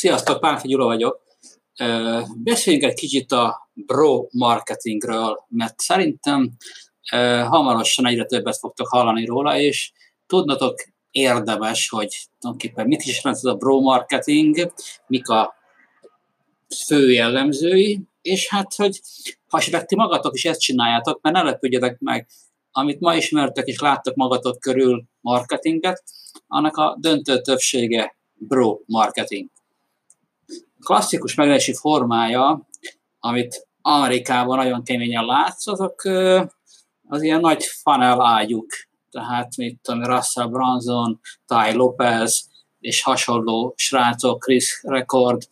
Sziasztok, Pánfi Gyula vagyok. Beszéljünk egy kicsit a bro marketingről, mert szerintem hamarosan egyre többet fogtok hallani róla, és tudnatok érdemes, hogy tulajdonképpen mit is jelent ez a bro marketing, mik a fő jellemzői, és hát, hogy ha esetleg ti magatok is ezt csináljátok, mert ne lepődjetek meg, amit ma ismertek és láttak magatok körül marketinget, annak a döntő többsége bro marketing. Klasszikus megjelenési formája, amit Amerikában nagyon keményen látsz, azok az ilyen nagy funnel ágyuk. Tehát, mit tudom, Russell Branson, Ty Lopez, és hasonló srácok, Chris Record,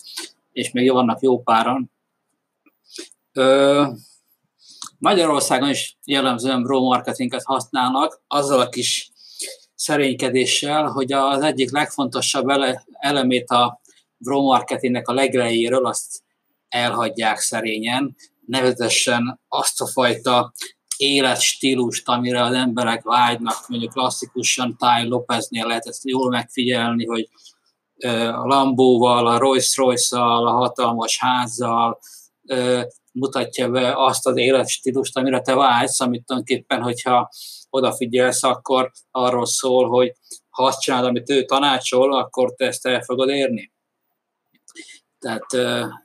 és még vannak jó páran. Ö, Magyarországon is jellemzően bro marketinget használnak, azzal a kis szerénykedéssel, hogy az egyik legfontosabb ele, elemét a bro marketingnek a legelejéről azt elhagyják szerényen, nevezetesen azt a fajta életstílust, amire az emberek vágynak, mondjuk klasszikusan Ty Lopeznél lehet ezt jól megfigyelni, hogy a Lambóval, a Rolls-Royce-szal, a hatalmas házzal mutatja be azt az életstílust, amire te vágysz, amit tulajdonképpen, hogyha odafigyelsz, akkor arról szól, hogy ha azt csinálod, amit ő tanácsol, akkor te ezt el fogod érni. Tehát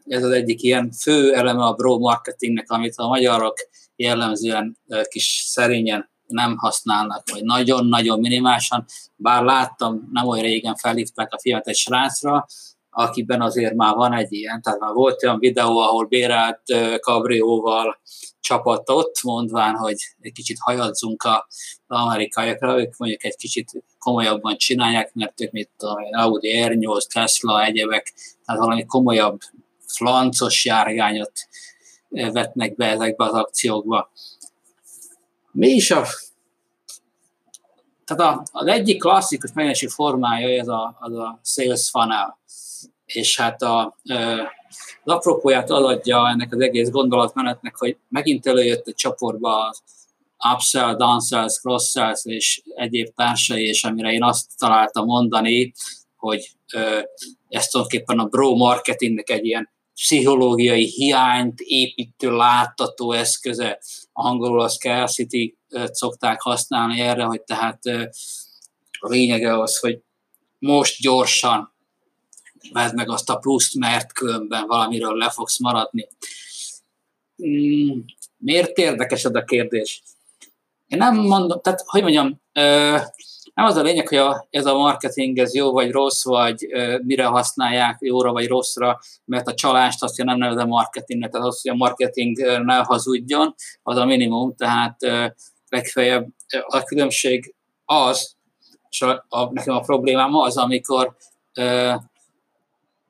ez az egyik ilyen fő eleme a bro marketingnek, amit a magyarok jellemzően kis szerényen nem használnak, vagy nagyon-nagyon minimálisan, bár láttam, nem olyan régen felhívták a fiat egy srácra, akiben azért már van egy ilyen, tehát már volt olyan videó, ahol bérelt kabrióval csapatot, mondván, hogy egy kicsit hajadzunk a amerikaiakra, ők mondjuk egy kicsit komolyabban csinálják, mert ők mit tudom, Audi R8, Tesla, egyebek, tehát valami komolyabb, flancos járgányot vetnek be ezekbe az akciókba. Mi is a tehát a, az egyik klasszikus megjelenési formája ez a, az a sales funnel és hát a, az apropóját adja ennek az egész gondolatmenetnek, hogy megint előjött egy csoportba az upsell, downsell, cross és egyéb társai, és amire én azt találtam mondani, hogy ezt tulajdonképpen a bro marketingnek egy ilyen pszichológiai hiányt építő, láttató eszköze. Angolul a scarcity szokták használni erre, hogy tehát a lényege az, hogy most gyorsan vedd meg azt a pluszt, mert különben valamiről le fogsz maradni. Mm, miért érdekes ez a kérdés? Én nem mondom, tehát hogy mondjam, nem az a lényeg, hogy a, ez a marketing ez jó vagy rossz, vagy mire használják, jóra vagy rosszra, mert a csalást azt nem nevezem marketingnek, tehát az, hogy a marketing ne hazudjon, az a minimum, tehát legfeljebb a különbség az, és a, a, nekem a problémám az, amikor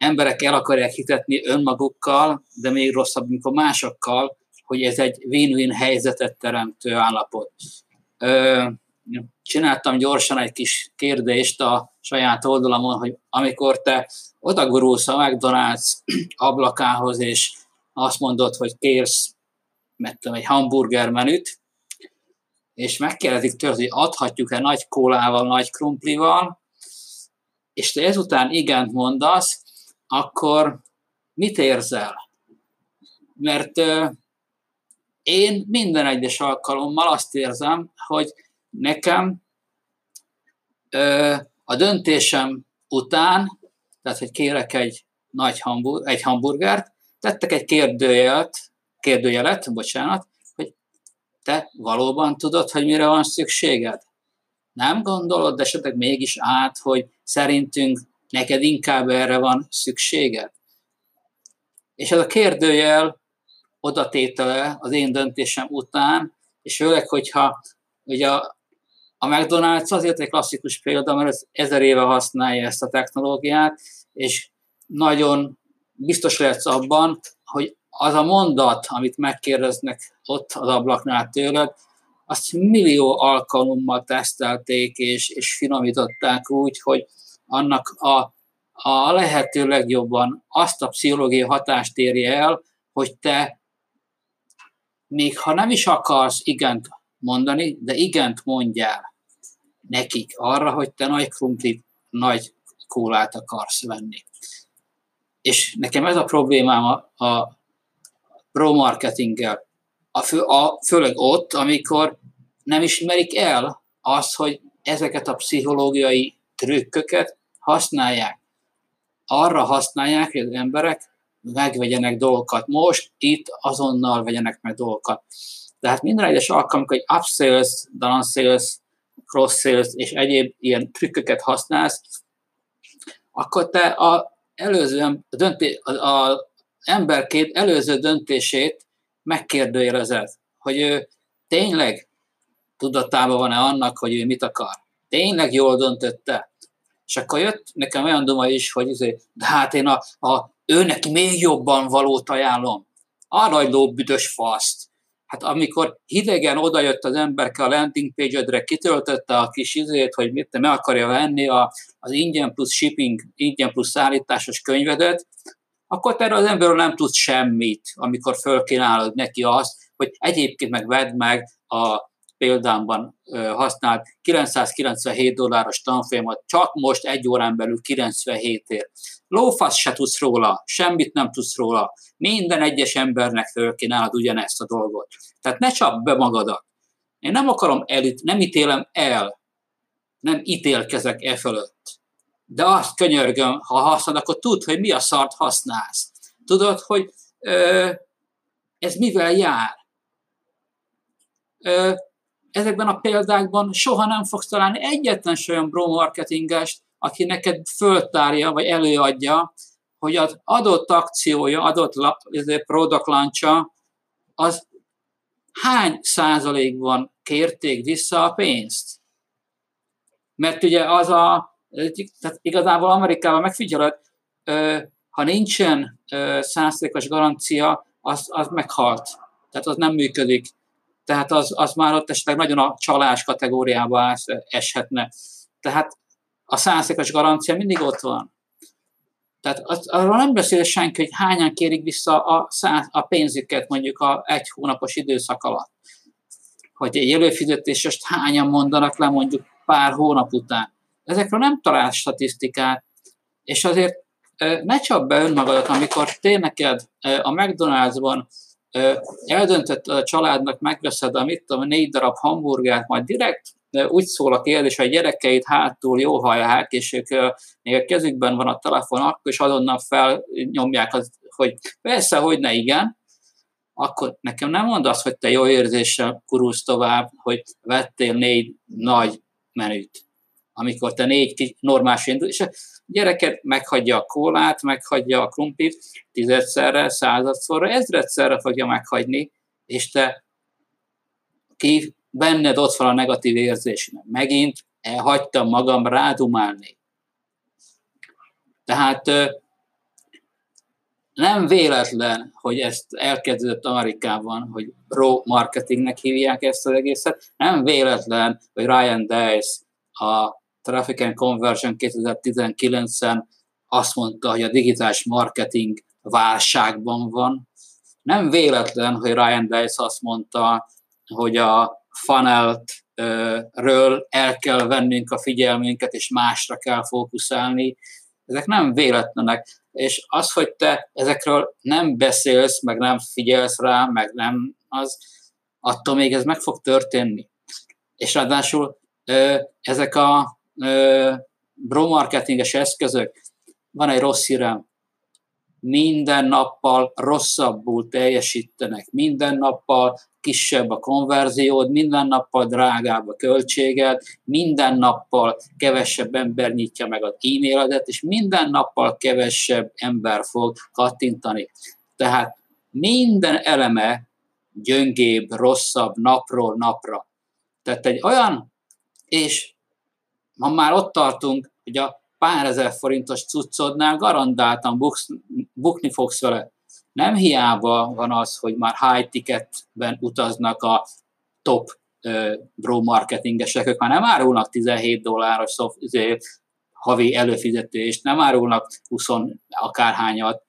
emberek el akarják hitetni önmagukkal, de még rosszabb, amikor másokkal, hogy ez egy win-win helyzetet teremtő állapot. Csináltam gyorsan egy kis kérdést a saját oldalamon, hogy amikor te odagurulsz a McDonald's ablakához, és azt mondod, hogy kérsz mettem egy hamburger menüt, és megkérdezik tőled, hogy adhatjuk-e nagy kólával, nagy krumplival, és te ezután igent mondasz, akkor mit érzel? Mert én minden egyes alkalommal azt érzem, hogy nekem a döntésem után, tehát hogy kérek egy nagy hambur, egy hamburgert, tettek egy kérdőjelet, kérdőjelet, bocsánat, hogy te valóban tudod, hogy mire van szükséged? Nem gondolod esetleg mégis át, hogy szerintünk neked inkább erre van szükséged? És ez a kérdőjel odatétele az én döntésem után, és főleg, hogyha ugye a, a McDonald's azért egy klasszikus példa, mert ez ezer éve használja ezt a technológiát, és nagyon biztos lehetsz abban, hogy az a mondat, amit megkérdeznek ott az ablaknál tőled, azt millió alkalommal tesztelték és, és finomították úgy, hogy annak a, a lehető legjobban azt a pszichológiai hatást érje el, hogy te még ha nem is akarsz igent mondani, de igent mondjál nekik arra, hogy te nagy krumplit, nagy kólát akarsz venni. És nekem ez a problémám a, a pro marketinggel. A fő, a, főleg ott, amikor nem ismerik el azt, hogy ezeket a pszichológiai trükköket használják. Arra használják, hogy az emberek megvegyenek dolgokat. Most, itt, azonnal vegyenek meg dolgokat. Tehát minden egyes alkalom, hogy upsales, downsales, cross sales és egyéb ilyen trükköket használsz, akkor te a előző dönté, a, a emberkét előző döntését megkérdőjelezed, hogy ő tényleg tudatában van-e annak, hogy ő mit akar. Tényleg jól döntötte. És akkor jött nekem olyan duma is, hogy izé, de hát én a, a őnek még jobban valót ajánlom. Arra egy lóbüdös faszt. Hát amikor hidegen odajött az emberke a landing page-edre, kitöltötte a kis izét, hogy mit meg akarja venni a, az ingyen plusz shipping, ingyen plusz szállításos könyvedet, akkor te az emberről nem tudsz semmit, amikor fölkínálod neki azt, hogy egyébként meg vedd meg a példámban használt 997 dolláros tanfolyamat csak most egy órán belül 97 ér. Lófasz se tudsz róla, semmit nem tudsz róla. Minden egyes embernek fölkínálod ugyanezt a dolgot. Tehát ne csap be magadat. Én nem akarom elit, nem ítélem el, nem ítélkezek e fölött. De azt könyörgöm, ha használod, akkor tudd, hogy mi a szart használsz. Tudod, hogy ö, ez mivel jár. Ö, ezekben a példákban soha nem fogsz találni egyetlen olyan bro marketingest, aki neked föltárja, vagy előadja, hogy az adott akciója, adott product launch az hány százalékban kérték vissza a pénzt. Mert ugye az a, tehát igazából Amerikában megfigyeled, ha nincsen százszerékos garancia, az, az meghalt. Tehát az nem működik tehát az, az már ott esetleg nagyon a csalás kategóriába eshetne. Tehát a százszékos garancia mindig ott van. Tehát az, arról nem beszél senki, hogy hányan kérik vissza a, száz, a pénzüket mondjuk a egy hónapos időszak alatt. Hogy egy előfizetésest hányan mondanak le mondjuk pár hónap után. Ezekről nem talál statisztikát, és azért ne csap be önmagadat, amikor te neked a McDonald'sban eldöntött a családnak, megveszed a mit tudom, négy darab hamburgert, majd direkt úgy szól a kérdés, hogy a gyerekeit hátul jó hallják, és ők még a kezükben van a telefon, akkor is azonnal felnyomják, az, hogy persze, hogy ne igen, akkor nekem nem mondd azt, hogy te jó érzéssel kurulsz tovább, hogy vettél négy nagy menüt, amikor te négy normális indul, és gyereket meghagyja a kólát, meghagyja a krumplit, tizedszerre, századszorra, ezredszerre fogja meghagyni, és te ki benned ott van a negatív érzés. Megint elhagytam magam rádumálni. Tehát nem véletlen, hogy ezt elkezdődött Amerikában, hogy pro marketingnek hívják ezt az egészet. Nem véletlen, hogy Ryan Dice a Traffic and Conversion 2019-en azt mondta, hogy a digitális marketing válságban van. Nem véletlen, hogy Ryan Dice azt mondta, hogy a funnelt ről el kell vennünk a figyelmünket, és másra kell fókuszálni. Ezek nem véletlenek. És az, hogy te ezekről nem beszélsz, meg nem figyelsz rá, meg nem az, attól még ez meg fog történni. És ráadásul ezek a bromarketinges eszközök, van egy rossz hírem, minden nappal rosszabbul teljesítenek, minden nappal kisebb a konverziód, minden nappal drágább a költséged, minden nappal kevesebb ember nyitja meg az e-mailedet, és minden nappal kevesebb ember fog kattintani. Tehát minden eleme gyöngébb, rosszabb napról napra. Tehát egy olyan, és ha már ott tartunk, hogy a pár ezer forintos cuccodnál garantáltan buksz, bukni fogsz vele. Nem hiába van az, hogy már high ticketben utaznak a top uh, bro marketingesek, ők már nem árulnak 17 dolláros szof, izé, havi előfizetést, nem árulnak 20 akárhányat,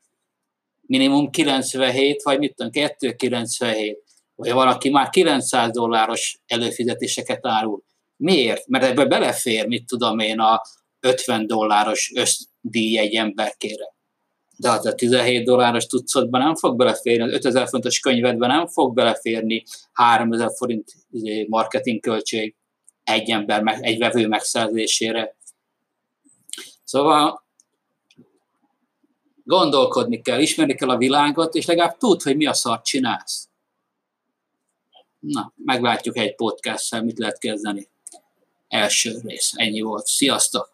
minimum 97, vagy mit tudom, 297, vagy valaki már 900 dolláros előfizetéseket árul. Miért? Mert ebbe belefér, mit tudom én, a 50 dolláros összdíj egy emberkére. de hát a 17 dolláros tucatban nem fog beleférni, az 5000 fontos könyvedben nem fog beleférni 3000 forint izé, marketing költség egy ember, egy vevő megszerzésére. Szóval gondolkodni kell, ismerni kell a világot, és legalább tud, hogy mi a szart csinálsz. Na, meglátjuk egy podcast mit lehet kezdeni. Első rész. Ennyi volt. Sziasztok!